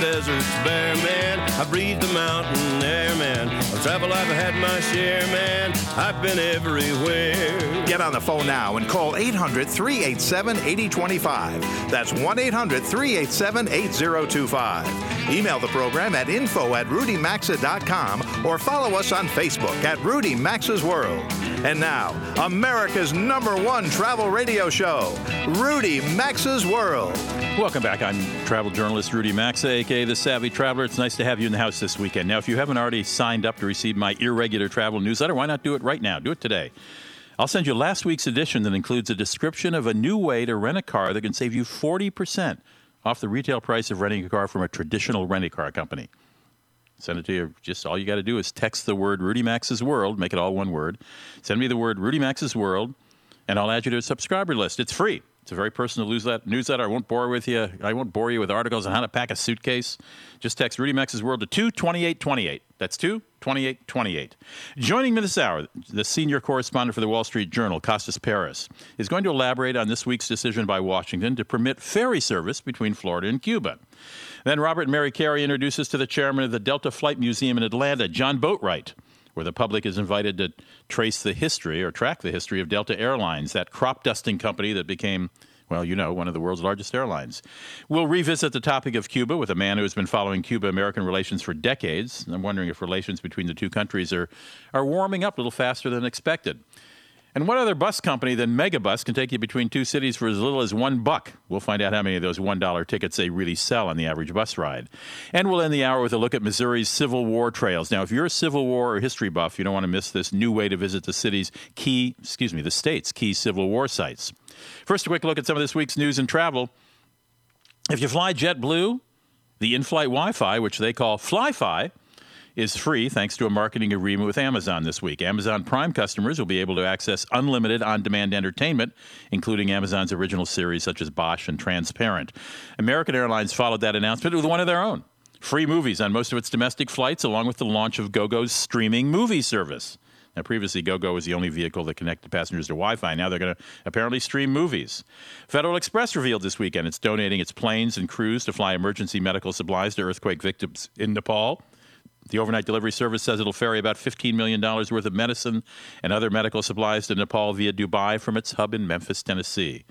Deserts bare, man. I breathed the mountain air, man. Of travel I've had my share, man. I've been everywhere. Get on the phone now and call 800 387 8025. That's 1 800 387 8025. Email the program at info at rudymaxa.com or follow us on Facebook at Rudy Maxa's World. And now, America's number one travel radio show, Rudy Maxa's World. Welcome back. I'm travel journalist Rudy Maxa, aka The Savvy Traveler. It's nice to have you in the house this weekend. Now, if you haven't already signed up to receive my irregular travel newsletter, why not do it right now? Do it today. I'll send you last week's edition that includes a description of a new way to rent a car that can save you 40% off the retail price of renting a car from a traditional renting car company. Send it to you. Just all you got to do is text the word Rudy Maxa's World, make it all one word. Send me the word Rudy Maxa's World, and I'll add you to a subscriber list. It's free. It's a very personal newsletter. I won't bore with you. I won't bore you with articles on how to pack a suitcase. Just text Rudy Maxa's World to 22828. That's 22828. Joining me this hour, the senior correspondent for the Wall Street Journal, Costas Paris, is going to elaborate on this week's decision by Washington to permit ferry service between Florida and Cuba. Then Robert and Mary Carey introduce us to the chairman of the Delta Flight Museum in Atlanta, John Boatwright where the public is invited to trace the history or track the history of Delta Airlines, that crop dusting company that became well, you know, one of the world's largest airlines. We'll revisit the topic of Cuba with a man who has been following Cuba American relations for decades. I'm wondering if relations between the two countries are, are warming up a little faster than expected. And what other bus company than Megabus can take you between two cities for as little as one buck? We'll find out how many of those $1 tickets they really sell on the average bus ride. And we'll end the hour with a look at Missouri's Civil War trails. Now, if you're a Civil War or history buff, you don't want to miss this new way to visit the city's key, excuse me, the state's key Civil War sites. First, a quick look at some of this week's news and travel. If you fly JetBlue, the in flight Wi Fi, which they call FlyFi, is free thanks to a marketing agreement with Amazon this week. Amazon Prime customers will be able to access unlimited on demand entertainment, including Amazon's original series such as Bosch and Transparent. American Airlines followed that announcement with one of their own free movies on most of its domestic flights, along with the launch of GoGo's streaming movie service. Now, previously, GoGo was the only vehicle that connected passengers to Wi Fi. Now they're going to apparently stream movies. Federal Express revealed this weekend it's donating its planes and crews to fly emergency medical supplies to earthquake victims in Nepal. The overnight delivery service says it'll ferry about $15 million worth of medicine and other medical supplies to Nepal via Dubai from its hub in Memphis, Tennessee.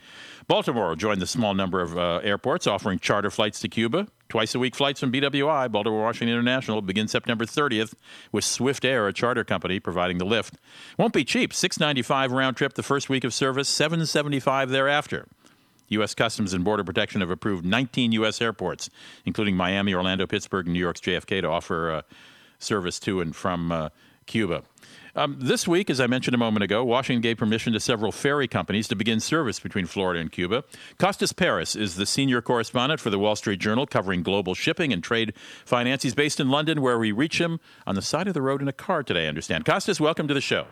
Baltimore joined the small number of uh, airports offering charter flights to Cuba. Twice a week flights from BWI, Baltimore Washington International, begin September 30th with Swift Air, a charter company, providing the lift. Won't be cheap. 695 round trip the first week of service, 775 thereafter. U.S. Customs and Border Protection have approved 19 U.S. airports, including Miami, Orlando, Pittsburgh, and New York's JFK, to offer uh, service to and from uh, Cuba. Um, this week, as I mentioned a moment ago, Washington gave permission to several ferry companies to begin service between Florida and Cuba. Costas Paris is the senior correspondent for the Wall Street Journal covering global shipping and trade finance. He's based in London, where we reach him on the side of the road in a car today, I understand. Costas, welcome to the show.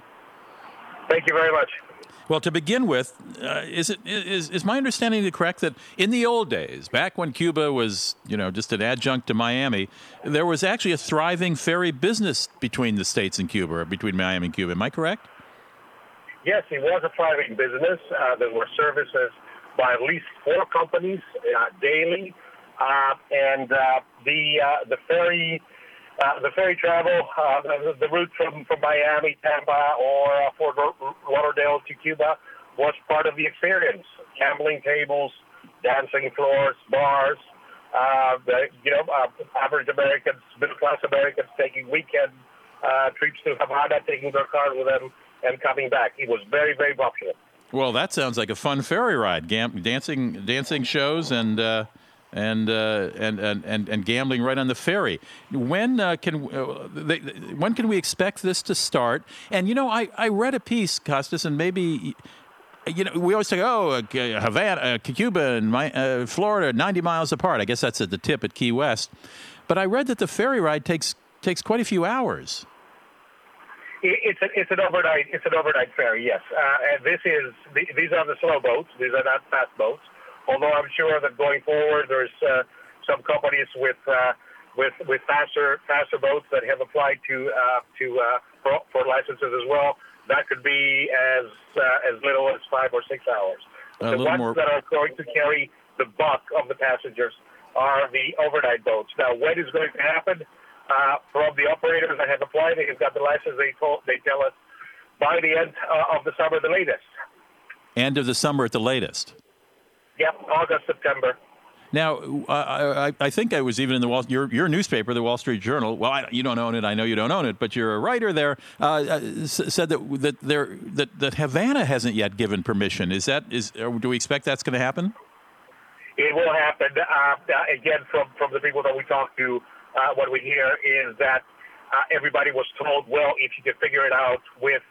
Thank you very much. Well, to begin with, uh, is it is is my understanding correct that in the old days, back when Cuba was you know just an adjunct to Miami, there was actually a thriving ferry business between the states and Cuba, or between Miami and Cuba. Am I correct? Yes, it was a thriving business. Uh, there were services by at least four companies uh, daily, uh, and uh, the uh, the ferry uh, the ferry travel, uh, the, the route from, from Miami, Tampa, or uh, Fort Lauderdale to Cuba was part of the experience. Gambling tables, dancing floors, bars. Uh, the, you know, uh, average Americans, middle class Americans taking weekend uh, trips to Havana, taking their cars with them, and coming back. It was very, very popular. Well, that sounds like a fun ferry ride. Gam- dancing, dancing shows, and uh, and, uh, and, and, and, gambling right on the ferry. When, uh, can, uh, they, when can we expect this to start? And, you know, I, I read a piece, Costas, and maybe you know, we always say, oh, uh, Havana, uh, Cuba and my, uh, Florida, 90 miles apart. I guess that's at the tip at Key West. But I read that the ferry ride takes takes quite a few hours. It's a, it's an overnight it's an overnight ferry. Yes, uh, and this is these are the slow boats. These are not fast boats. Although I'm sure that going forward, there's uh, some companies with uh, with with faster faster boats that have applied to uh, to uh, for, for licenses as well. That could be as uh, as little as five or six hours. A the ones more- that are going to carry the bulk of the passengers are the overnight boats. Now, what is going to happen? Uh, from the operators that have applied, they have got the license. They told they tell us by the end uh, of the summer, the latest. End of the summer at the latest. Yep, August, September. Now, uh, I, I think I was even in the Wall, your your newspaper, the Wall Street Journal. Well, I, you don't own it. I know you don't own it, but you're a writer there. Uh, uh, said that that there that, that Havana hasn't yet given permission. Is that is? Do we expect that's going to happen? It will happen. Uh, uh, again, from, from the people that we talk to, uh, what we hear is that uh, everybody was told, well, if you can figure it out with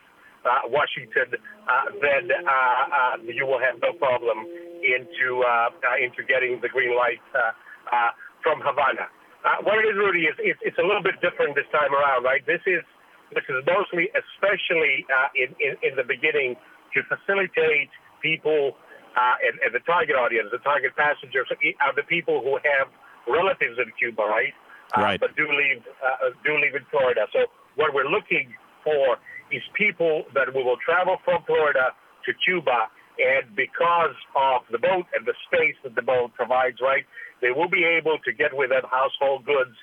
uh, Washington, uh, then uh, uh, you will have no problem into uh, uh, into getting the green light uh, uh, from Havana. Uh, what it is, Rudy, is it's, it's a little bit different this time around, right? This is this is mostly, especially uh, in, in in the beginning, to facilitate people uh, and, and the target audience, the target passengers, are the people who have relatives in Cuba, right? Uh, Right. But do leave uh, do leave in Florida. So what we're looking for is people that we will travel from Florida to Cuba, and because of the boat and the space that the boat provides, right, they will be able to get with them household goods,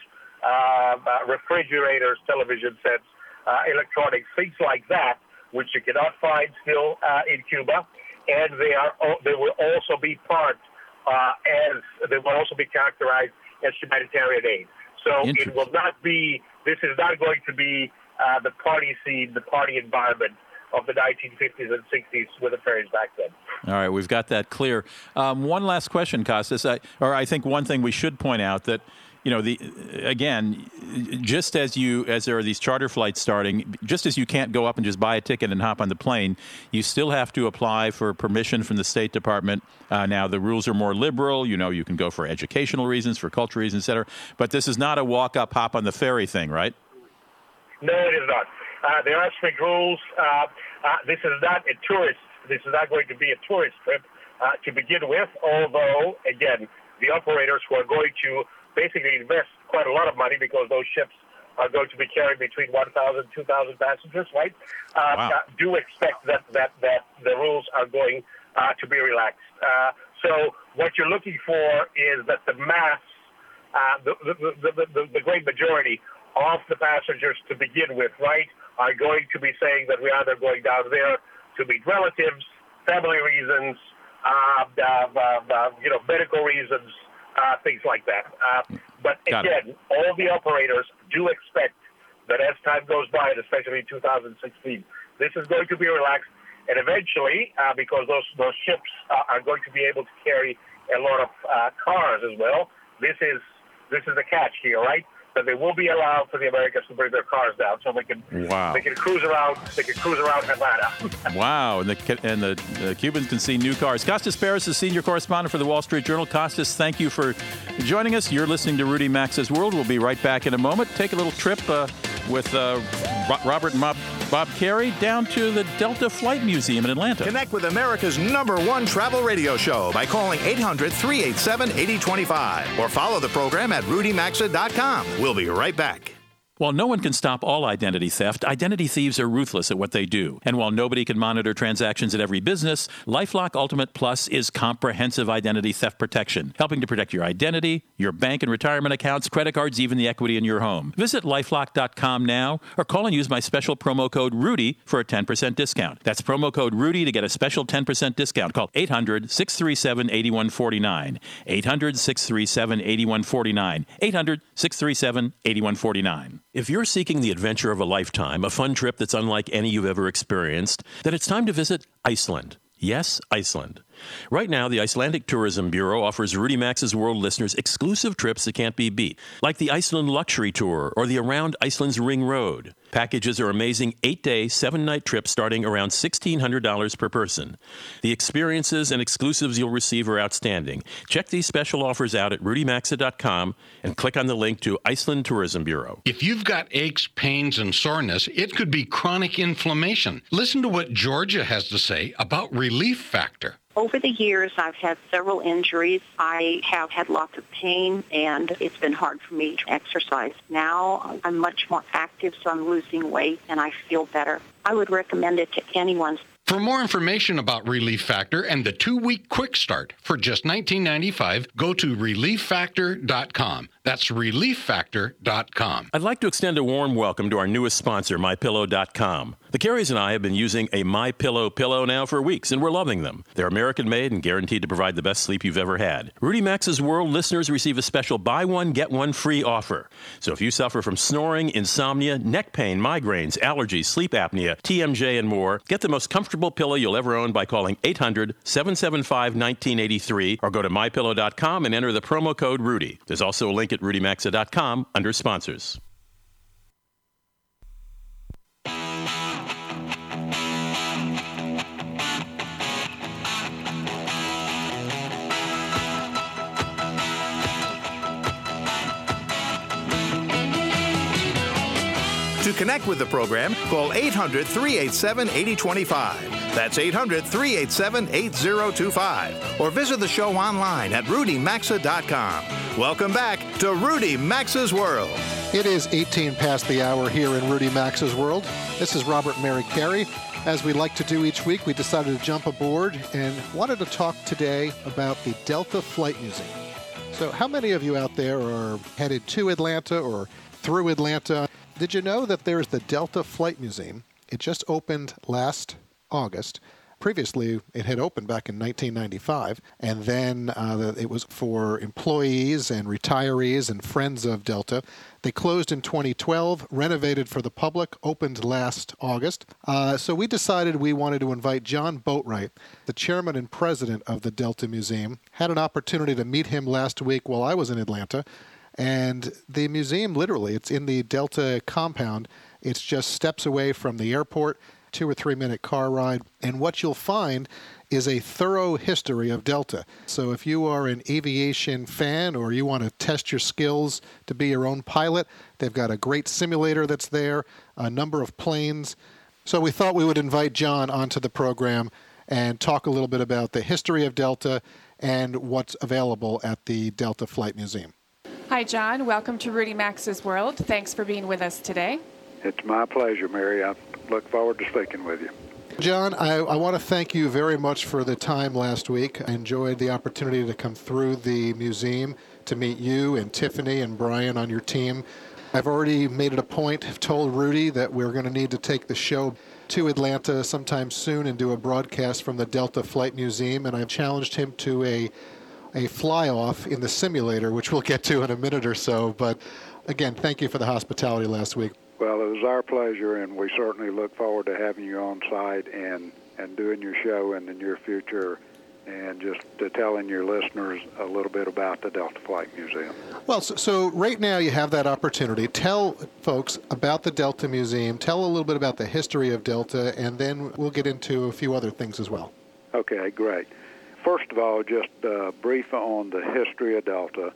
uh, uh, refrigerators, television sets, uh, electronics, things like that, which you cannot find still uh, in Cuba, and they are they will also be part uh, as they will also be characterized as humanitarian aid. So it will not be. This is not going to be uh, the party scene, the party environment of the 1950s and 60s with the ferries back then. All right, we've got that clear. Um, one last question, Costas, I, or I think one thing we should point out that you know the again, just as you as there are these charter flights starting, just as you can't go up and just buy a ticket and hop on the plane, you still have to apply for permission from the State Department. Uh, now the rules are more liberal. You know, you can go for educational reasons, for cultural reasons, et cetera. But this is not a walk up, hop on the ferry thing, right? No, it is not. Uh, there are strict rules. Uh, uh, this is not a tourist. This is not going to be a tourist trip uh, to begin with. Although, again, the operators who are going to basically invest quite a lot of money because those ships are going to be carrying between 1,000 and 2,000 passengers, right? Uh, Wow. do expect that that that the rules are going uh, to be relaxed. Uh, so what you're looking for is that the mass uh, the, the, the, the great majority of the passengers to begin with, right, are going to be saying that we are either going down there to meet relatives, family reasons, uh, uh, uh, uh, you know, medical reasons, uh, things like that. Uh, but Got it. again, all the operators do expect that as time goes by, and especially in 2016, this is going to be relaxed. And eventually, uh, because those those ships are going to be able to carry a lot of uh, cars as well, this is this is the catch here, right? That they will be allowed for the Americans to bring their cars down, so they can Wow. they can cruise around they can cruise around Havana. Wow, and the and the, the Cubans can see new cars. Costas Paris is senior correspondent for the Wall Street Journal. Costas, thank you for joining us. You're listening to Rudy Maxa's World. We'll be right back in a moment. Take a little trip uh, with uh, Ro- Robert and Bob, Carey down to the Delta Flight Museum in Atlanta. Connect with America's number one travel radio show by calling 800 387 8025 or follow the program at rudymaxa.com. We'll be right back. While no one can stop all identity theft, identity thieves are ruthless at what they do. And while nobody can monitor transactions at every business, Lifelock Ultimate Plus is comprehensive identity theft protection, helping to protect your identity, your bank and retirement accounts, credit cards, even the equity in your home. Visit lifelock.com now or call and use my special promo code RUDY for a 10% discount. That's promo code RUDY to get a special 10% discount. Call 800 637 8149. 800 637 8149. 800 637 8149. If you're seeking the adventure of a lifetime, a fun trip that's unlike any you've ever experienced, then it's time to visit Iceland. Yes, Iceland. Right now, the Icelandic Tourism Bureau offers Rudy Maxa's World listeners exclusive trips that can't be beat, like the Iceland Luxury Tour or the Around Iceland's Ring Road. Packages are amazing eight day, seven night trips starting around $1,600 per person. The experiences and exclusives you'll receive are outstanding. Check these special offers out at rudymaxa.com and click on the link to Iceland Tourism Bureau. If you've got aches, pains, and soreness, it could be chronic inflammation. Listen to what Georgia has to say about Relief Factor. Over the years, I've had several injuries. I have had lots of pain, and it's been hard for me to exercise. Now I'm much more active, so I'm losing weight, and I feel better. I would recommend it to anyone. For more information about Relief Factor and the two-week quick start for just $19.95, go to relieffactor.com. That's relieffactor.com. I'd like to extend a warm welcome to our newest sponsor, MyPillow.com. The Careys and I have been using a MyPillow pillow now for weeks, and we're loving them. They're American made and guaranteed to provide the best sleep you've ever had. Rudy Maxa's World listeners receive a special buy one, get one free offer. So if you suffer from snoring, insomnia, neck pain, migraines, allergies, sleep apnea, TMJ, and more, get the most comfortable pillow you'll ever own by calling 800 775 1983 or go to mypillow.com and enter the promo code Rudy. There's also a link at rudymaxa.com under sponsors. To connect with the program, call 800 387 8025. That's 800 387 8025. Or visit the show online at rudymaxa.com. Welcome back to Rudy Maxa's World. It is 18 past the hour here in Rudy Maxa's World. This is Robert Mary Carey. As we like to do each week, we decided to jump aboard and wanted to talk today about the Delta Flight Museum. So, how many of you out there are headed to Atlanta or through Atlanta? Did you know that there's the Delta Flight Museum? It just opened last August. Previously, it had opened back in 1995, and then uh, it was for employees and retirees and friends of Delta. They closed in 2012, renovated for the public, opened last August. Uh, so we decided we wanted to invite John Boatwright, the chairman and president of the Delta Museum. Had an opportunity to meet him last week while I was in Atlanta. And the museum, literally, it's in the Delta compound. It's just steps away from the airport, two or three minute car ride. And what you'll find is a thorough history of Delta. So if you are an aviation fan or you want to test your skills to be your own pilot, they've got a great simulator that's there, a number of planes. So we thought we would invite John onto the program and talk a little bit about the history of Delta and what's available at the Delta Flight Museum. Hi, John. Welcome to Rudy Maxa's World. Thanks for being with us today. It's my pleasure, Mary. I look forward to speaking with you. John, I, I, want to thank you very much for the time last week. I enjoyed the opportunity to come through the museum to meet you and Tiffany and Brian on your team. I've already made it a point, I've told Rudy that we're going to need to take the show to Atlanta sometime soon and do a broadcast from the Delta Flight Museum, and I've challenged him to a a fly off in the simulator, which we'll get to in a minute or so. But again, thank you for the hospitality last week. Well, it was our pleasure, and we certainly look forward to having you on site and, and doing your show in the near future and just to telling your listeners a little bit about the Delta Flight Museum. Well, so, so, right now you have that opportunity. Tell folks about the Delta Museum, tell a little bit about the history of Delta, and then we'll get into a few other things as well. Okay, great. First of all, just uh, brief on the history of Delta.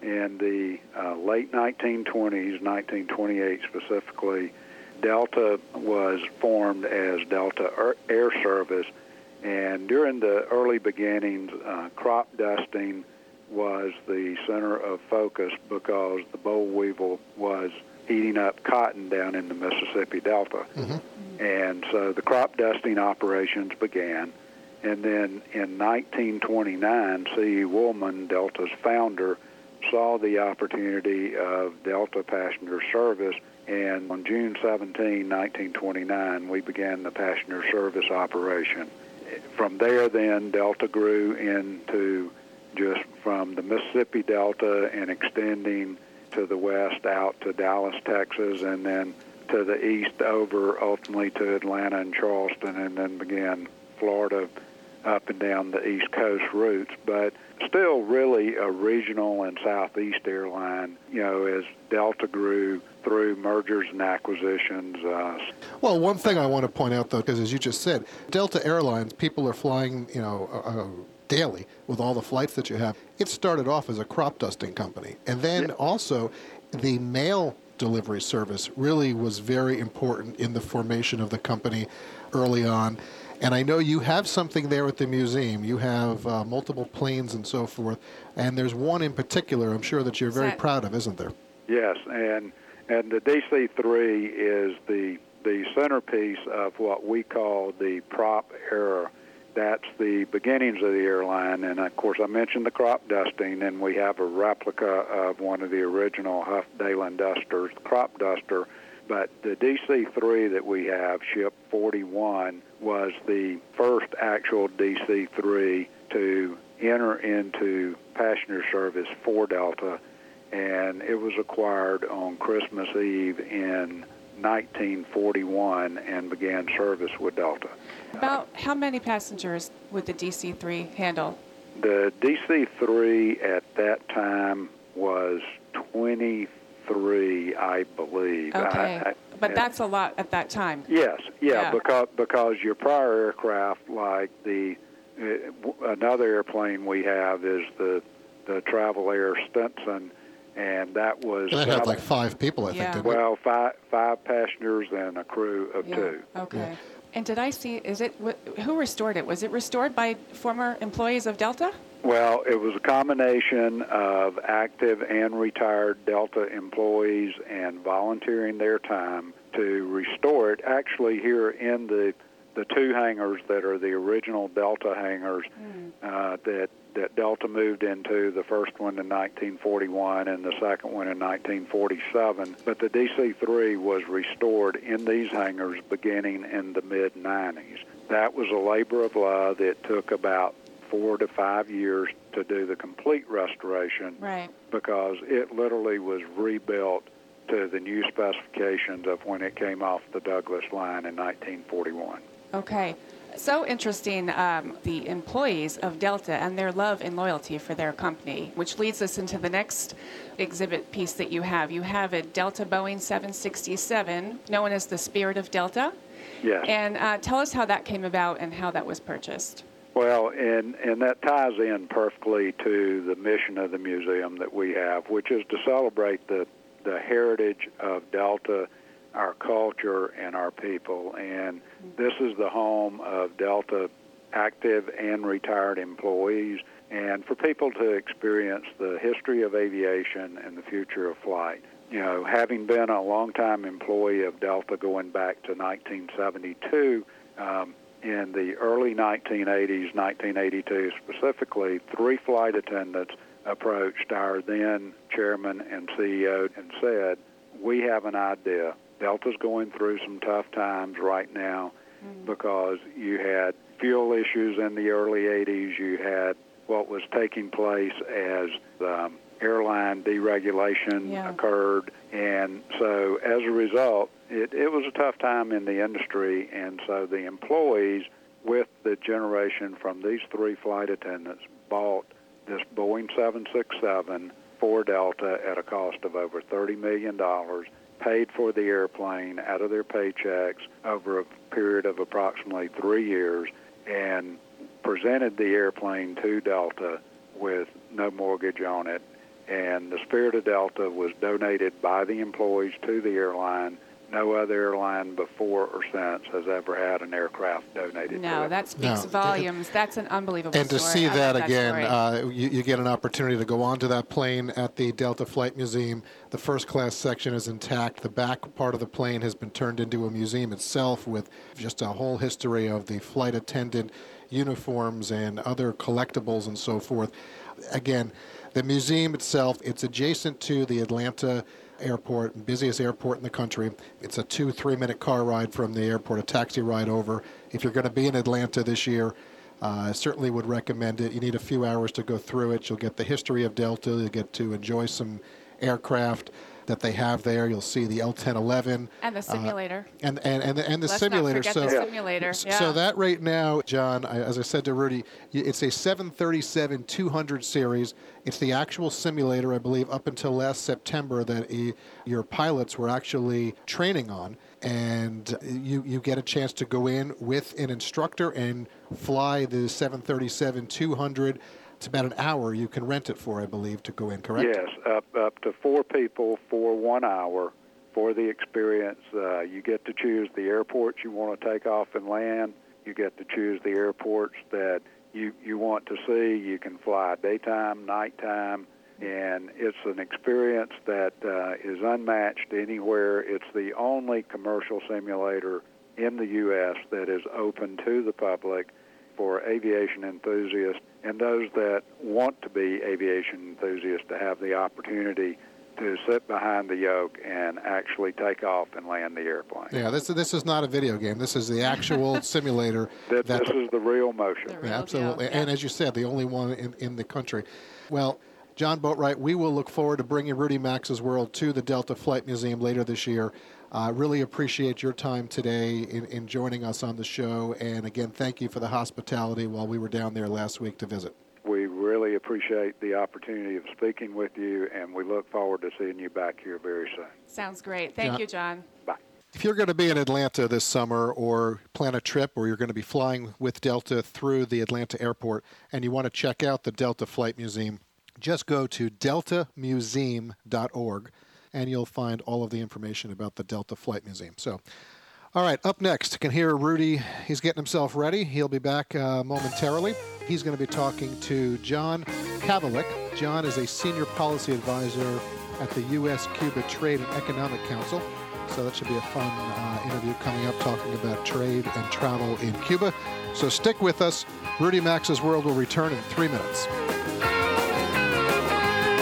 In the uh, late 1920s, 1928 specifically, Delta was formed as Delta Air Service, and during the early beginnings, uh, crop dusting was the center of focus because the boll weevil was eating up cotton down in the Mississippi Delta. Mm-hmm. And so the crop dusting operations began. And then in 1929, C.E. Woolman, Delta's founder, saw the opportunity of Delta passenger service, and on June 17, 1929, we began the passenger service operation. From there, then, Delta grew into just from the Mississippi Delta and extending to the west out to Dallas, Texas, and then to the east over ultimately to Atlanta and Charleston, and then began Florida up and down the East Coast routes, but still really a regional and southeast airline, you know, as Delta grew through mergers and acquisitions. Uh, well, one thing I want to point out, though, because as you just said, Delta Airlines, people are flying, you know, uh, uh, daily with all the flights that you have. It started off as a crop dusting company. And then yeah. also the mail delivery service really was very important in the formation of the company early on And I know you have something there at the museum. You have uh, multiple planes and so forth. And there's one in particular I'm sure that you're very that- proud of, isn't there? Yes, and and the DC-3 is the the centerpiece of what we call the prop era. That's the beginnings of the airline, and of course I mentioned the crop dusting, and we have a replica of one of the original Huff Daland dusters, crop duster. But the DC-3 that we have, ship 41, was the first actual DC-3 to enter into passenger service for Delta and it was acquired on Christmas Eve in 1941 and began service with Delta. About how many passengers would the DC-3 handle? The DC-3 at that time was 23, I believe. Okay, I- but that's a lot at that time. Yes, yeah, Yeah. because because your prior aircraft, like the uh, another airplane we have is the the Travel Air Stinson, and that was That had like five people, I think, Yeah. didn't it? well five five passengers and a crew of Yeah. two. Okay. And did I see? Is it who restored it? Was it restored by former employees of Delta? Well, it was a combination of active and retired Delta employees and volunteering their time to restore it. Actually, here in the the two hangars that are the original Delta hangars uh, that that Delta moved into, the first one in 1941 and the second one in 1947. But the DC-3 was restored in these hangars beginning in the mid 90s. That was a labor of love. It took about four to five years to do the complete restoration Right. because it literally was rebuilt to the new specifications of when it came off the Douglas line in 1941. Okay. So interesting, um, the employees of Delta and their love and loyalty for their company, which leads us into the next exhibit piece that you have. You have a Delta Boeing 767, known as the Spirit of Delta. Yes. And uh, tell us how that came about and how that was purchased. Well, and and that ties in perfectly to the mission of the museum that we have, which is to celebrate the the heritage of Delta, our culture, and our people. And this is the home of Delta active and retired employees, and for people to experience the history of aviation and the future of flight. You know, having been a longtime employee of Delta going back to 1972. Um, in the early 1980s, 1982 specifically, three flight attendants approached our then chairman and CEO and said, We have an idea. Delta's going through some tough times right now because you had fuel issues in the early 80s, you had what was taking place as um, airline deregulation Yeah. occurred. And so as a result, it, it was a tough time in the industry. And so the employees, with the generation from these three flight attendants, bought this Boeing 767 for Delta at a cost of over $30 million, paid for the airplane out of their paychecks over a period of approximately three years, and presented the airplane to Delta with no mortgage on it. And the Spirit of Delta was donated by the employees to the airline. No other airline before or since has ever had an aircraft donated No, it. that speaks No. volumes. That's an unbelievable story. And to story. see I that that again, uh, you, you get an opportunity to go onto that plane at the Delta Flight Museum. The first class section is intact. The back part of the plane has been turned into a museum itself with just a whole history of the flight attendant uniforms and other collectibles and so forth. Again, the museum itself, it's adjacent to the Atlanta airport, busiest airport in the country. It's a two, three minute car ride from the airport, a taxi ride over. If you're going to be in Atlanta this year, uh, certainly would recommend it. You need a few hours to go through it. You'll get the history of Delta. You'll get to enjoy some aircraft that they have there. You'll see the L-1011 and the uh, simulator. and and and the, and the Let's simulator. So the simulator. Yeah. So that right now, John, I, as I said to Rudy, it's a 737-200 series. It's the actual simulator, I believe, up until last September that e your pilots were actually training on, and you you get a chance to go in with an instructor and fly the 737-200. It's about an hour you can rent it for, I believe, to go in. Correct? Yes, up up to four people for one hour for the experience. Uh, you get to choose the airports you want to take off and land You get to choose the airports that you, you want to see. You can fly daytime, nighttime, and it's an experience that uh, is unmatched anywhere. It's the only commercial simulator in the U.S. that is open to the public for aviation enthusiasts and those that want to be aviation enthusiasts to have the opportunity to sit behind the yoke and actually take off and land the airplane. Yeah, this this is not a video game. This is the actual simulator. That, this is the real motion. The real Absolutely. yeah. And as you said, the only one in, in the country. Well, John Boatwright, we will look forward to bringing Rudy Maxa's World to the Delta Flight Museum later this year. I really appreciate your time today in, in joining us on the show. And again, thank you for the hospitality while we were down there last week to visit. We really appreciate the opportunity of speaking with you, and we look forward to seeing you back here very soon. Sounds great. Thank Yeah. you, John. Bye. If you're going to be in Atlanta this summer or plan a trip or you're going to be flying with Delta through the Atlanta airport and you want to check out the Delta Flight Museum, just go to deltamuseum.org and you'll find all of the information about the Delta Flight Museum. So, all right, up next, you can hear Rudy. He's getting himself ready. He'll be back uh, momentarily. He's going to be talking to John Kavulich. John is a senior policy advisor at the U.S. Cuba Trade and Economic Council. So that should be a fun uh, interview coming up talking about trade and travel in Cuba. So stick with us. Rudy Maxa's World will return in three minutes.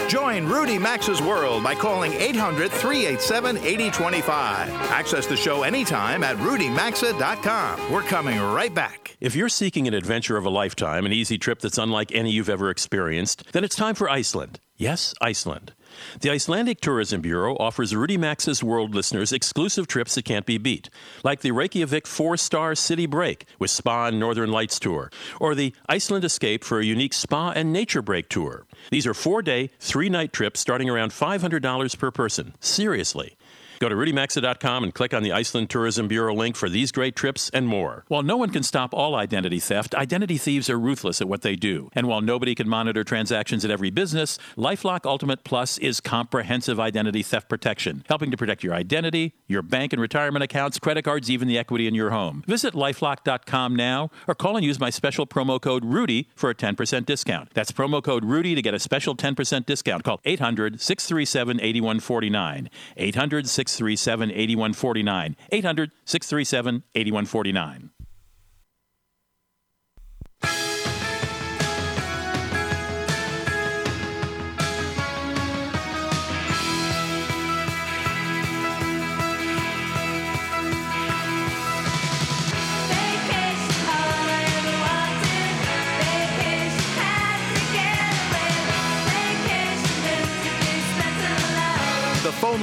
Join Rudy Maxa's World by calling 800 387 8025. Access the show anytime at rudymaxa.com. We're coming right back. If you're seeking an adventure of a lifetime, an easy trip that's unlike any you've ever experienced, then it's time for Iceland. Yes, Iceland. The Icelandic Tourism Bureau offers Rudy Maxa's World listeners exclusive trips that can't be beat, like the Reykjavik four star city break with spa and Northern Lights tour, or the Iceland Escape for a unique spa and nature break tour. These are four day, three night trips starting around $500 per person. Seriously. Go to rudymaxa.com and click on the Iceland Tourism Bureau link for these great trips and more. While no one can stop all identity theft, identity thieves are ruthless at what they do. And while nobody can monitor transactions at every business, Lifelock Ultimate Plus is comprehensive identity theft protection, helping to protect your identity, your bank and retirement accounts, credit cards, even the equity in your home. Visit lifelock.com now or call and use my special promo code RUDY for a 10% discount. That's promo code RUDY to get a special 10% discount. Call 800 637 8149. 800 637 8149. 800 637 8149.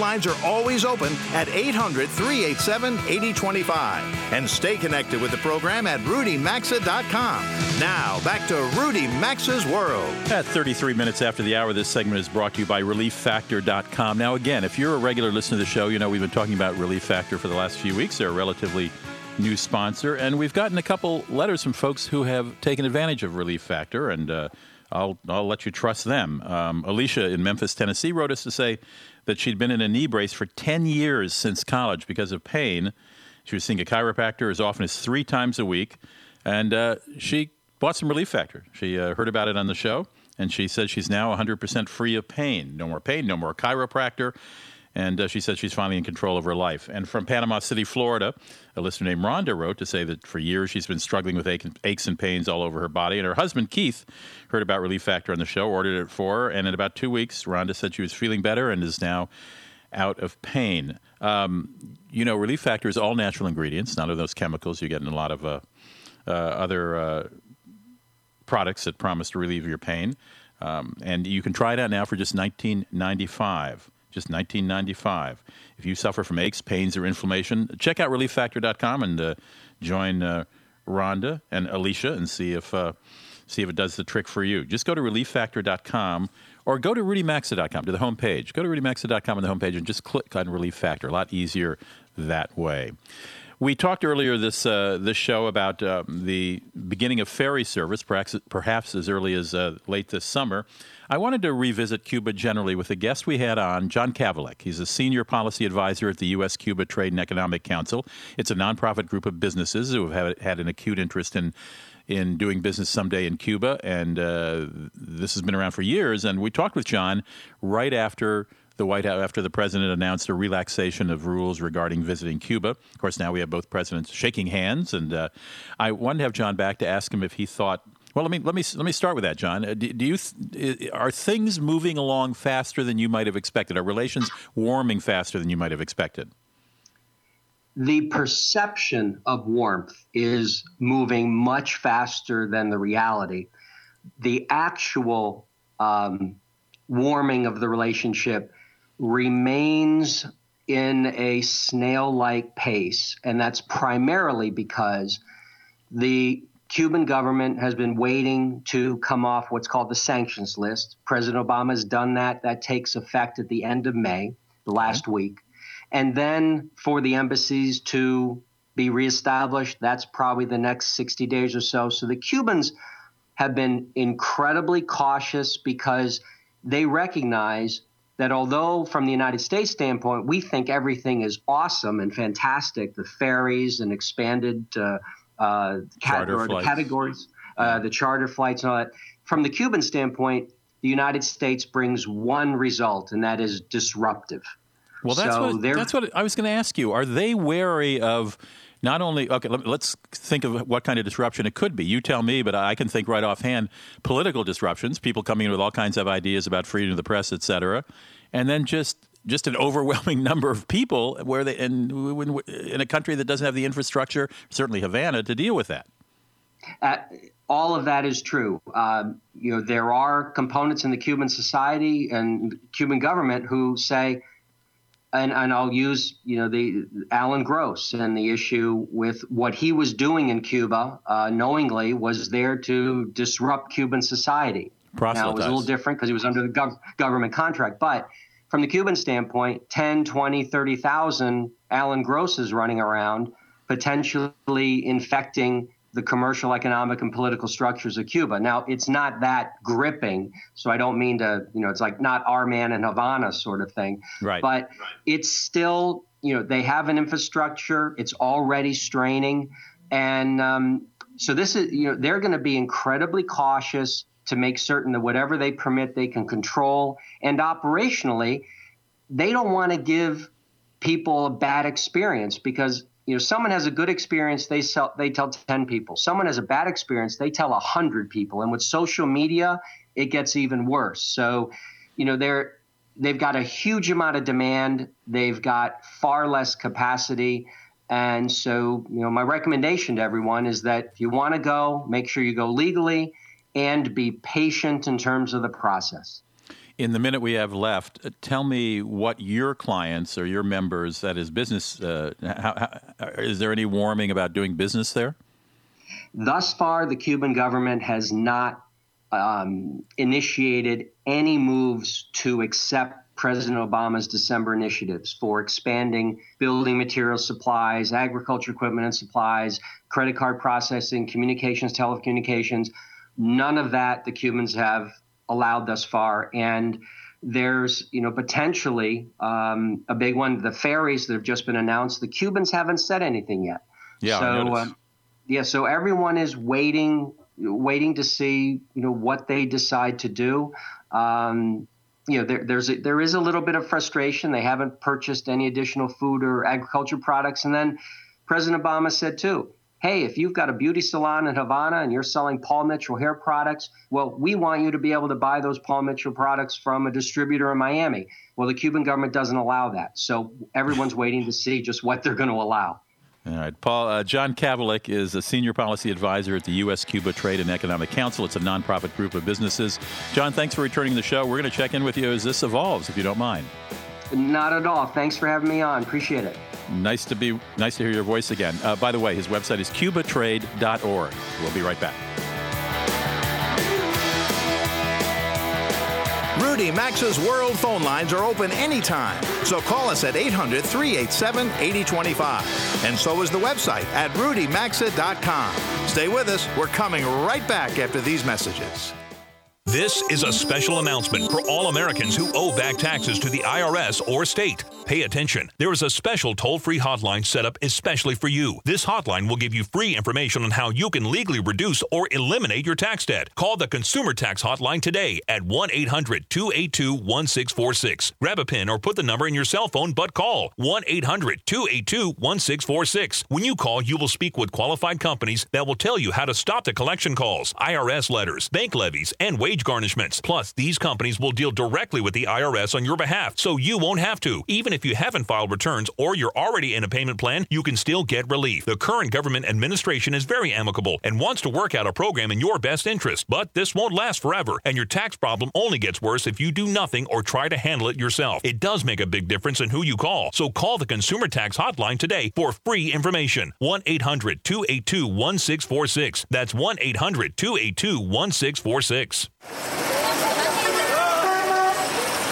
Lines are always open at 800 387 8025. And stay connected with the program at rudymaxa.com. Now, back to Rudy Maxa's World. At 33 minutes after the hour, this segment is brought to you by ReliefFactor.com. Now, again, if you're a regular listener to the show, you know we've been talking about Relief Factor for the last few weeks. They're a relatively new sponsor, and we've gotten a couple letters from folks who have taken advantage of Relief Factor, and uh, I'll, I'll let you trust them. Um, Alicia in Memphis, Tennessee, wrote us to say that she'd been in a knee brace for 10 years since college because of pain. She was seeing a chiropractor as often as three times a week, and uh, she bought some Relief Factor. She uh, heard about it on the show, and she said she's now 100% free of pain. No more pain, no more chiropractor. And uh, she said she's finally in control of her life. And from Panama City, Florida, a listener named Rhonda wrote to say that for years she's been struggling with ache- aches and pains all over her body. And her husband, Keith, heard about Relief Factor on the show, ordered it for her. And in about two weeks, Rhonda said she was feeling better and is now out of pain. Um, you know, Relief Factor is all natural ingredients, none of those chemicals you get in a lot of uh, uh, other uh, products that promise to relieve your pain. Um, and you can try it out now for just 1995 just 1995 if you suffer from aches pains or inflammation check out relieffactor.com and uh, join uh, rhonda and alicia and see if uh, see if it does the trick for you. Just go to relieffactor.com or go to rudymaxa.com to the homepage. go to rudymaxa.com on the homepage and just click on relief factor. A lot easier that way We talked earlier this uh, this show about uh, the beginning of ferry service, perhaps perhaps as early as uh, late this summer. I wanted to revisit Cuba generally with a guest we had on, John Kavulich. He's a senior policy advisor at the U.S. Cuba Trade and Economic Council. It's a nonprofit group of businesses who have had an acute interest in in doing business someday in Cuba, and uh, this has been around for years. And we talked with John right after the White House, after the president announced a relaxation of rules regarding visiting Cuba. Of course, now we have both presidents shaking hands, and uh, I wanted to have John back to ask him if he thought. Well, let me let me let me start with that, John. Uh, do, do you are things moving along faster than you might have expected? Are relations warming faster than you might have expected? the perception of warmth is moving much faster than the reality. The actual um, warming of the relationship remains in a snail like pace, and that's primarily because the Cuban government has been waiting to come off what's called the sanctions list. President Obama has done that. That takes effect at the end of May, last okay. week. And then for the embassies to be reestablished, that's probably the next 60 days or so. So the Cubans have been incredibly cautious because they recognize that although from the United States standpoint, we think everything is awesome and fantastic, the ferries and expanded uh, uh, categories, uh, the charter flights and all that, from the Cuban standpoint, the United States brings one result, and that is disruptive. Well, that's so what that's what I was going to ask you. Are they wary of not only okay? Let, us think of what kind of disruption it could be. You tell me, but I can think right offhand: political disruptions, people coming in with all kinds of ideas about freedom of the press, et cetera, and then just just an overwhelming number of people where they in in a country that doesn't have the infrastructure, certainly Havana, to deal with that. Uh, all of that is true. Um, you know, there are components in the Cuban society and Cuban government who say and, and I'll use you know the Alan Gross and the issue with what he was doing in Cuba uh, knowingly was there to disrupt Cuban society. Now it was a little different because he was under the gov- government contract, but from the Cuban standpoint, 10, 20, 30,000 Alan Grosses running around potentially infecting the commercial, economic, and political structures of Cuba. Now, it's not that gripping, so I don't mean to, you know, it's like not our man in Havana sort of thing. Right. But it's still, you know, they have an infrastructure, it's already straining. And um, so this is, you know, they're going to be incredibly cautious to make certain that whatever they permit, they can control. And operationally, they don't want to give people a bad experience because you know someone has a good experience they sell they tell 10 people. Someone has a bad experience they tell 100 people. And with social media it gets even worse. So you know they're they've got a huge amount of demand. They've got far less capacity. And so you know my recommendation to everyone is that if you want to go make sure you go legally and be patient in terms of the process in the minute we have left, uh, tell me what your clients or your members, that is business, uh, how, how, is there any warming about doing business there? Thus far, the Cuban government has not um, initiated any moves to accept President Obama's December initiatives for expanding building material supplies, agriculture equipment and supplies, credit card processing, communications, telecommunications. None of that the Cubans have allowed thus far. And there's, you know, potentially um, a big one. The ferries that have just been announced. The Cubans haven't said anything yet. Yeah. So, uh, yeah. So everyone is waiting, waiting to see, you know, what they decide to do. Um, you know, there, there's a, there is a little bit of frustration. They haven't purchased any additional food or agriculture products, and then President Obama said too, hey, if you've got a beauty salon in Havana and you're selling Paul Mitchell hair products, well, we want you to be able to buy those Paul Mitchell products from a distributor in Miami. Well, the Cuban government doesn't allow that. So everyone's waiting to see just what they're going to allow. All right, Paul. Uh, John Kavulich is a senior policy advisor at the U.S. Cuba Trade and Economic Council. It's a nonprofit group of businesses. John, thanks for returning the show. We're going to check in with you as this evolves, if you don't mind. Not at all. Thanks for having me on. Appreciate it. Nice to be nice to hear your voice again. Uh, by the way, his website is cubatrade.org. We'll be right back. Rudy Maxa's World phone lines are open anytime, so call us at 800 387 8025 And so is the website at rudymaxa.com. Stay with us. We're coming right back after these messages. This is a special announcement for all Americans who owe back taxes to the IRS or state. Pay attention. There is a special toll free hotline set up especially for you. This hotline will give you free information on how you can legally reduce or eliminate your tax debt. Call the Consumer Tax Hotline today at 1 800 282 1646. Grab a pen or put the number in your cell phone, but call 1 800 282 1646. When you call, you will speak with qualified companies that will tell you how to stop the collection calls, IRS letters, bank levies, and wage wage garnishments. Plus, these companies will deal directly with the IRS on your behalf, so you won't have to. Even if you haven't filed returns or you're already in a payment plan, you can still get relief. The current government administration is very amicable and wants to work out a program in your best interest, but this won't last forever, and your tax problem only gets worse if you do nothing or try to handle it yourself. It does make a big difference in who you call, so call the Consumer Tax Hotline today for free information. 1 800 282 1646. That's 1 800 282 1646.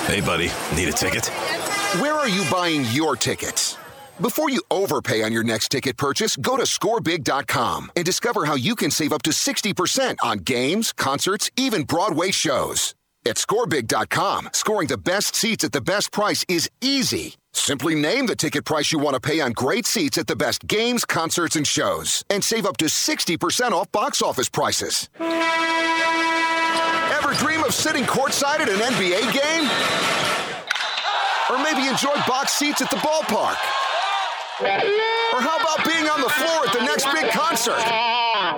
Hey, buddy, need a ticket? Where are you buying your tickets? Before you overpay on your next ticket purchase, go to scorebig.com and discover how you can save up to 60% on games, concerts, even Broadway shows. At scorebig.com, scoring the best seats at the best price is easy. Simply name the ticket price you want to pay on great seats at the best games, concerts, and shows, and save up to 60% off box office prices. Ever dream of sitting courtside at an NBA game? Or maybe enjoy box seats at the ballpark? Or how about being on the floor at the next big concert?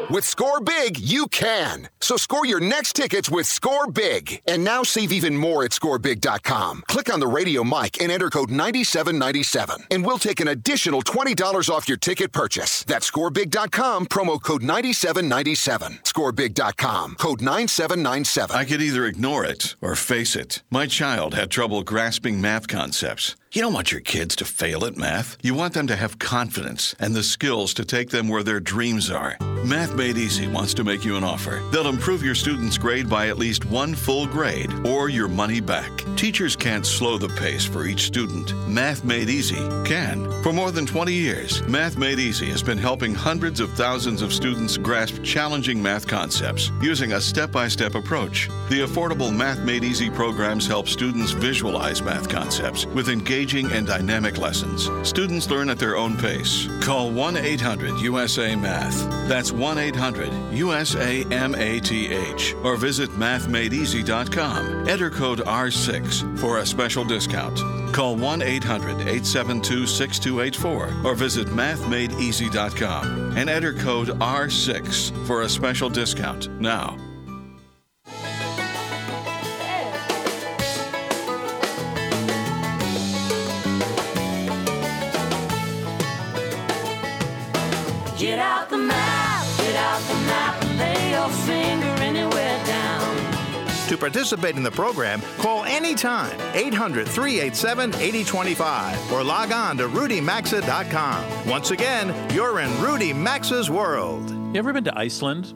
With Score Big, you can. So score your next tickets with Score Big. And now save even more at scorebig.com. Click on the radio mic and enter code 9797. And we'll take an additional $20 off your ticket purchase. That's scorebig.com, promo code 9797. Scorebig.com, code 9797. I could either ignore it or face it. My child had trouble grasping math concepts. You don't want your kids to fail at math. You want them to have confidence and the skills to take them where their dreams are. Math Made Easy wants to make you an offer. They'll improve your student's grade by at least one full grade or your money back. Teachers can't slow the pace for each student. Math Made Easy can. For more than 20 years, Math Made Easy has been helping hundreds of thousands of students grasp challenging math concepts using a step by step approach. The affordable Math Made Easy programs help students visualize math concepts with engaging and dynamic lessons. Students learn at their own pace. Call 1 800 USA Math. That's 1 800 USA MATH. Or visit mathmadeeasy.com. Enter code R6 for a special discount. Call 1 800 872 6284 or visit mathmadeeasy.com and enter code R6 for a special discount now. Participate in the program, call anytime 800 387 8025 or log on to rudymaxa.com. Once again, you're in Rudy Maxa's world. You ever been to Iceland?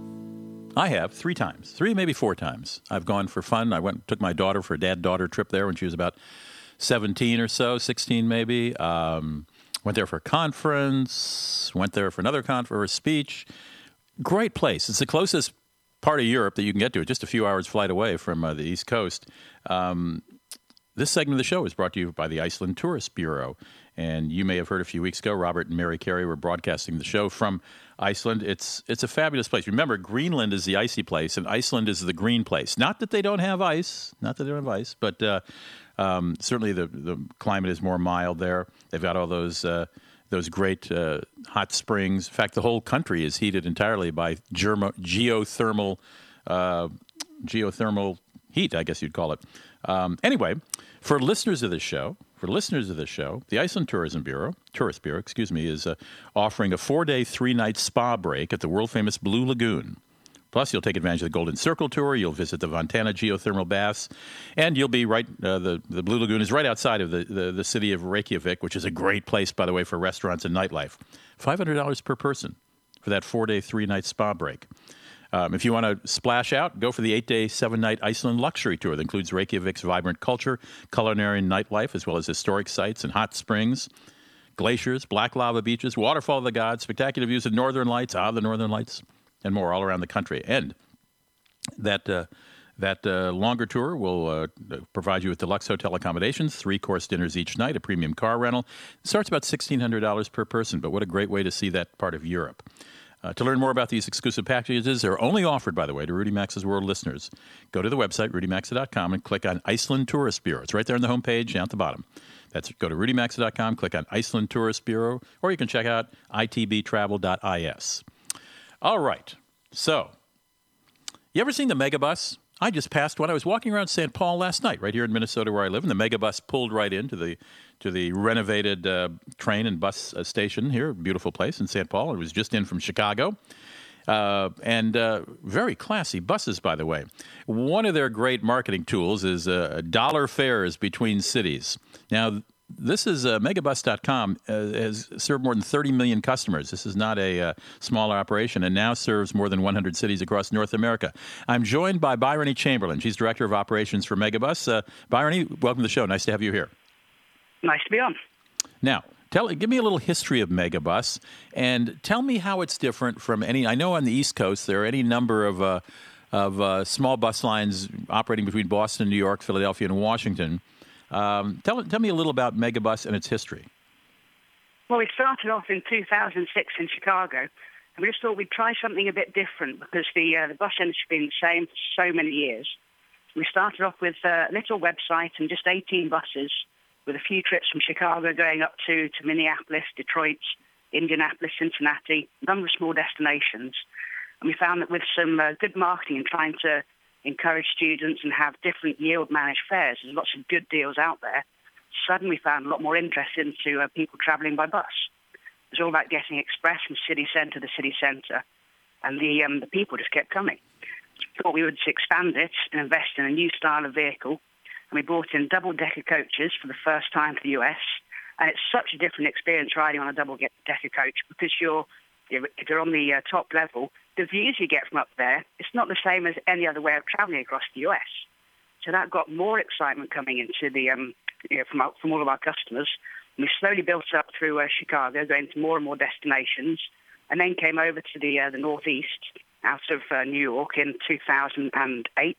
I have three times, three maybe four times. I've gone for fun. I went took my daughter for a dad daughter trip there when she was about seventeen or so, sixteen maybe. Um, went there for a conference. Went there for another conference, for a speech. Great place. It's the closest part of Europe that you can get to. Just a few hours flight away from uh, the East Coast. Um, this segment of the show is brought to you by the Iceland Tourist Bureau. And you may have heard a few weeks ago, Robert and Mary Carey were broadcasting the show from Iceland. It's it's a fabulous place. Remember, Greenland is the icy place, and Iceland is the green place. Not that they don't have ice, not that they don't have ice, but uh, um, certainly the the climate is more mild there. They've got all those uh, those great uh, hot springs. In fact, the whole country is heated entirely by geothermal uh, geothermal heat. I guess you'd call it. Um, anyway, for listeners of this show, for listeners of this show, the Iceland Tourism Bureau, Tourist Bureau, excuse me, is uh, offering a four-day, three-night spa break at the world-famous Blue Lagoon. Plus, you'll take advantage of the Golden Circle Tour. You'll visit the Fontana geothermal baths, and you'll be right. Uh, the the Blue Lagoon is right outside of the, the, the city of Reykjavik, which is a great place, by the way, for restaurants and nightlife. Five hundred dollars per person for that four-day, three-night spa break. Um, if you want to splash out, go for the eight day, seven night Iceland luxury tour that includes Reykjavik's vibrant culture, culinary and nightlife, as well as historic sites and hot springs. glaciers, black lava beaches, waterfall of the gods, spectacular views of northern lights, ah, the northern lights, and more all around the country. And that uh, that uh, longer tour will uh, provide you with deluxe hotel accommodations, three course dinners each night, a premium car rental. It starts about $1,600 per person, but what a great way to see that part of Europe. Uh, to learn more about these exclusive packages, they're only offered, by the way, to Rudy Maxa's World listeners. Go to the website, rudymaxa.com, and click on Iceland Tourist Bureau. It's right there on the homepage down at the bottom. That's go to rudymaxa.com, click on Iceland Tourist Bureau, or you can check out itbtravel.is. All right. So, you ever seen the Megabus? I just passed one. I was walking around St. Paul last night, right here in Minnesota where I live, and the Megabus pulled right into the to the renovated uh, train and bus uh, station here. Beautiful place in St. Paul. It was just in from Chicago. Uh, and uh, very classy buses, by the way. One of their great marketing tools is uh, dollar fares between cities. Now, this is uh, megabus.com uh, has served more than 30 million customers. This is not a uh, smaller operation and now serves more than 100 cities across North America. I'm joined by Bryony Chamberlain. She's Director of Operations for Megabus. Uh, Bryony, welcome to the show. Nice to have you here. Nice to be on. Now, tell give me a little history of Megabus and tell me how it's different from any. I know on the East Coast there are any number of uh, of uh, small bus lines operating between Boston, New York, Philadelphia, and Washington. Um, tell, tell me a little about Megabus and its history. Well, we started off in 2006 in Chicago, and we just thought we'd try something a bit different because the uh, the bus industry has been the same for so many years. We started off with a little website and just 18 buses, with a few trips from Chicago going up to, to Minneapolis, Detroit, Indianapolis, Cincinnati, a number of small destinations. And we found that with some uh, good marketing and trying to encourage students and have different yield managed fares. There's lots of good deals out there. Suddenly found a lot more interest into uh, people travelling by bus. It's all about getting express from city centre to city centre, and the um, the people just kept coming. Thought we would expand it and invest in a new style of vehicle, and we brought in double-decker coaches for the first time to the US. And it's such a different experience riding on a double-decker coach because you're if you're on the uh, top level, the views you get from up there, it's not the same as any other way of travelling across the US. So that got more excitement coming into the um, you know, from, our, from all of our customers. And we slowly built up through uh, Chicago, going to more and more destinations, and then came over to the uh, the Northeast out of uh, New York in 2008.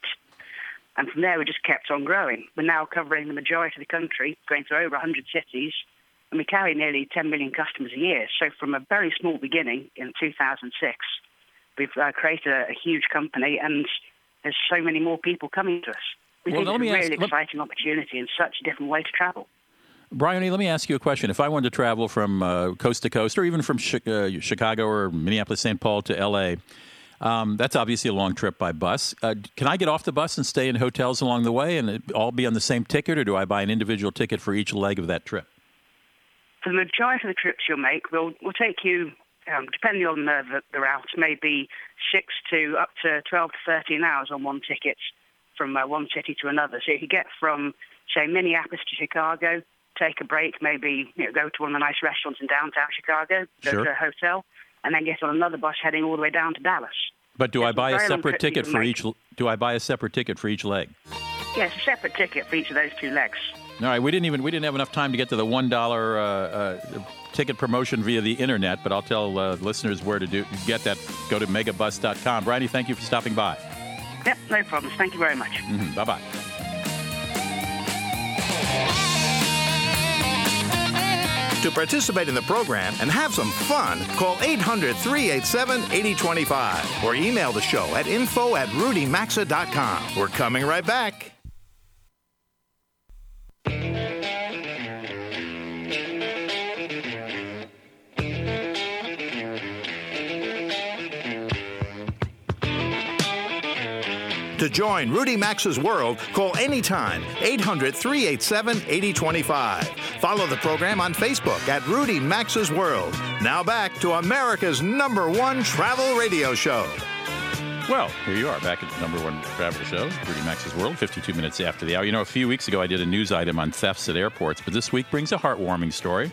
And from there, we just kept on growing. We're now covering the majority of the country, going to over 100 cities, and we carry nearly 10 million customers a year. So from a very small beginning in 2006, we've uh, created a, a, huge company, and there's so many more people coming to us. We well, think it's a really ask, exciting let... opportunity and such a different way to travel. Bryony, let me ask you a question. If I wanted to travel from uh, coast to coast, or even from uh, Chicago or Minneapolis, St. Paul to L.A., um, that's obviously a long trip by bus. Uh, can I get off the bus and stay in hotels along the way and all be on the same ticket, or do I buy an individual ticket for each leg of that trip? The majority of the trips you'll make, we'll, we'll take you um, depending on the, the, the route, maybe six to up to 12 to 13 hours on one ticket from uh, one city to another. So you get from, say, Minneapolis to Chicago, take a break, maybe you know, go to one of the nice restaurants in downtown Chicago, go sure. to a hotel, and then get on another bus heading all the way down to Dallas. But do I buy a separate ticket for make. each? Do I buy a separate ticket for each leg? Yes, a separate ticket for each of those two legs. All right, we didn't even we didn't have enough time to get to the one dollar uh, uh, ticket promotion via the internet, but I'll tell uh, listeners where to do get that. Go to megabus.com. Bryony, thank you for stopping by. Yep, no problems. Thank you very much. Mm-hmm. Bye bye. To participate in the program and have some fun, call 800 387 8025 or email the show at info at rudymaxa.com. We're coming right back. Join Rudy Maxa's world, call anytime 800 387 8025. Follow the program on Facebook at Rudy Maxa's World. Now back to America's number one travel radio show. Well, here you are back at the number one travel show, Rudy Maxa's World, 52 minutes after the hour. You know, a few weeks ago I did a news item on thefts at airports, but this week brings a heartwarming story.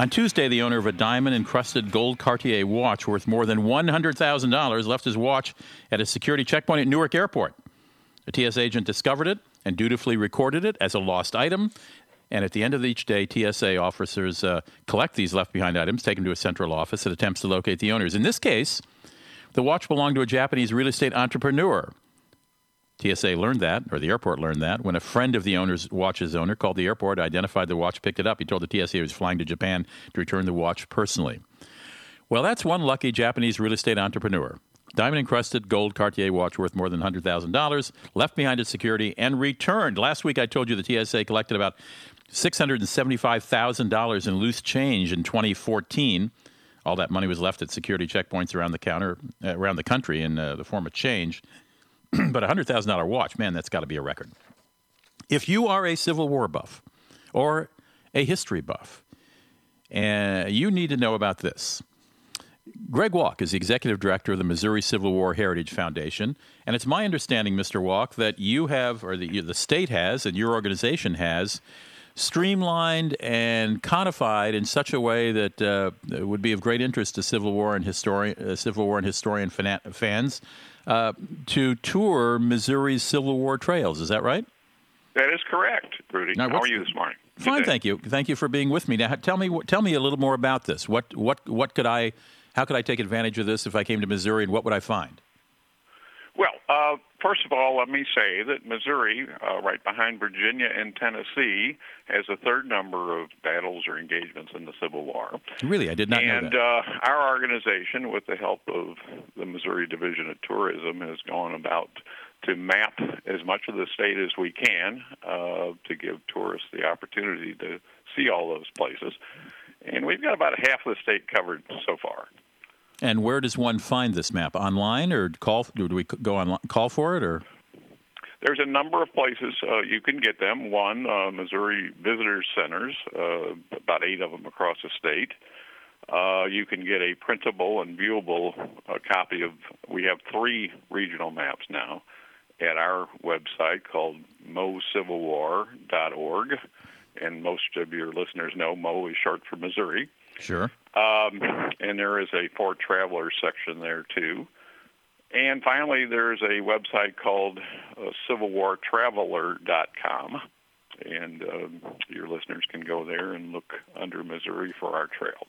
On Tuesday, the owner of a diamond encrusted gold Cartier watch worth more than $100,000 left his watch at a security checkpoint at Newark Airport. A TS agent discovered it and dutifully recorded it as a lost item. And at the end of each day, TSA officers uh, collect these left behind items, take them to a central office that attempts to locate the owners. In this case, the watch belonged to a Japanese real estate entrepreneur. TSA learned that, or the airport learned that, when a friend of the owner's watch's owner called the airport, identified the watch, picked it up. He told the TSA he was flying to Japan to return the watch personally. Well, that's one lucky Japanese real estate entrepreneur. Diamond encrusted gold Cartier watch worth more than $100,000, left behind at security, and returned. Last week I told you the TSA collected about $675,000 in loose change in 2014. All that money was left at security checkpoints around the counter, uh, around the country in uh, the form of change. but a $100,000 watch, man, that's got to be a record. If you are a Civil War buff or a history buff, and uh, you need to know about this. Greg Wolk is the executive director of the Missouri Civil War Heritage Foundation, and it's my understanding, Mr. Wolk, that you have, or the, the state has, and your organization has, streamlined and codified in such a way that uh, would be of great interest to Civil War and historian, uh, Civil War and historian fans uh, to tour Missouri's Civil War trails. Is that right? That is correct, Rudy. Now, How are you this morning? Fine, thank you. Thank you for being with me. Now, tell me, tell me a little more about this. What, what, what could I, how could I take advantage of this if I came to Missouri, and what would I find? Well, uh, first of all, let me say that Missouri, uh, right behind Virginia and Tennessee, has a third number of battles or engagements in the Civil War. Really, I did not and, know that. And uh, our organization, with the help of the Missouri Division of Tourism, has gone about to map as much of the state as we can uh, to give tourists the opportunity to see all those places. And we've got about half of the state covered so far. And where does one find this map? Online or call? Do we go online, call for it or? There's a number of places uh, you can get them. One, uh, Missouri Visitor Centers, uh, about eight of them across the state. Uh, you can get a printable and viewable uh, copy of. We have three regional maps now at our website called mocivilwar.org, and most of your listeners know Mo is short for Missouri. Sure. Um, and there is a for travelers section there too. And finally, there's a website called uh, CivilWarTraveler.com, and um, your listeners can go there and look under Missouri for our trails.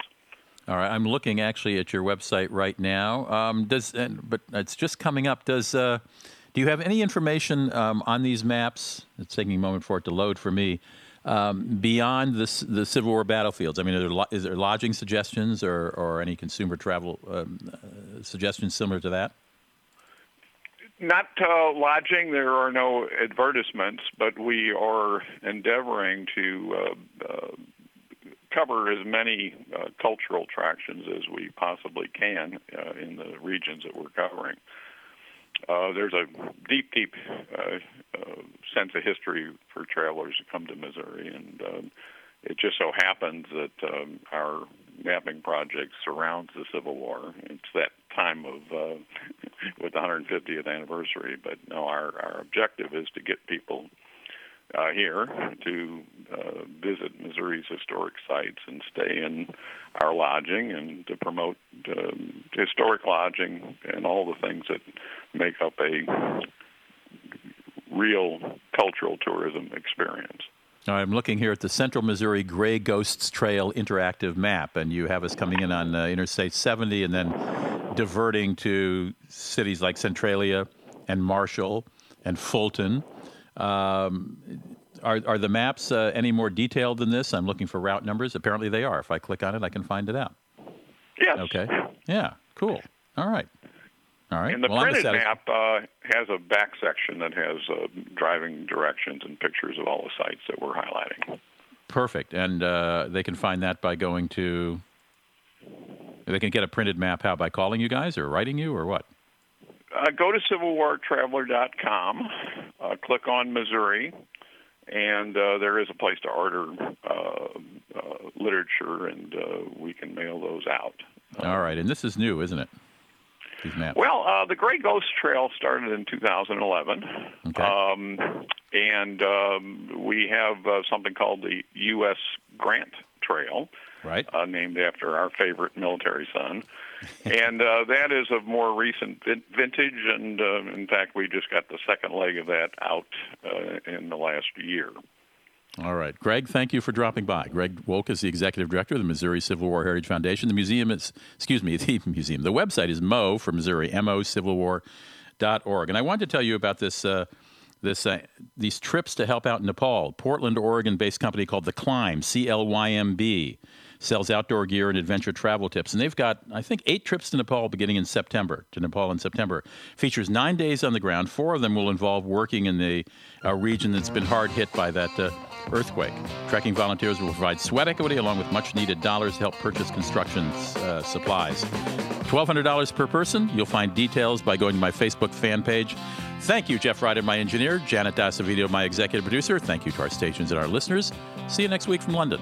All right, I'm looking actually at your website right now. Um, does but it's just coming up. Does uh, do you have any information um, on these maps? It's taking a moment for it to load for me um, beyond the, the Civil War battlefields? I mean, there lo- is there lodging suggestions or, or any consumer travel um, uh, suggestions similar to that? Not uh, lodging. There are no advertisements, but we are endeavoring to uh, uh cover as many uh, cultural attractions as we possibly can uh, in the regions that we're covering. Uh, there's a deep, deep uh, sense of history for travelers who come to Missouri, and um, it just so happens that um, our mapping project surrounds the Civil War. It's that time of uh, with the 150th anniversary, but no, our our objective is to get people uh, here to uh, visit Missouri's historic sites and stay in our lodging and to promote um, historic lodging and all the things that make up a real cultural tourism experience. I'm looking here at the Central Missouri Gray Ghosts Trail interactive map, and you have us coming in on uh, Interstate 70 and then diverting to cities like Centralia and Marshall and Fulton. Um, are, are the maps uh, any more detailed than this? I'm looking for route numbers. Apparently they are. If I click on it, I can find it out. Yes. Okay. Yeah. Cool. All right. All right. And the well, printed map uh, has a back section that has uh, driving directions and pictures of all the sites that we're highlighting. Perfect. And uh, they can find that by going to. They can get a printed map how by calling you guys or writing you or what? Uh, go to CivilWarTraveler.com, uh, click on Missouri, and uh, there is a place to order literature, and we can mail those out. All right. And this is new, isn't it? These maps? Well, uh, the Gray Ghost Trail started in 2011, okay. um, and um, we have uh, something called the U.S. Grant Trail, right? Uh, named after our favorite military son, and uh, that is of more recent vintage. And uh, in fact, we just got the second leg of that out uh, in the last year. All right. Greg, thank you for dropping by. Greg Wolk is the executive director of the Missouri Civil War Heritage Foundation. The museum is, excuse me, the museum. The website is Mo for Missouri, M-O Civil War dot org. And I wanted to tell you about this, uh, this, uh, these trips to help out Nepal. Portland, Oregon-based company called The Clymb, C-L-Y-M-B sells outdoor gear and adventure travel tips. And they've got, I think, eight trips to Nepal beginning in September, to Nepal in September. Features nine days on the ground. Four of them will involve working in the uh, region that's been hard hit by that uh, earthquake. Trekking volunteers will provide sweat equity along with much needed dollars to help purchase construction uh, supplies. $1,200 per person. You'll find details by going to my Facebook fan page. Thank you, Jeff Ryder, my engineer, Janet Dasavido, my executive producer. Thank you to our stations and our listeners. See you next week from London.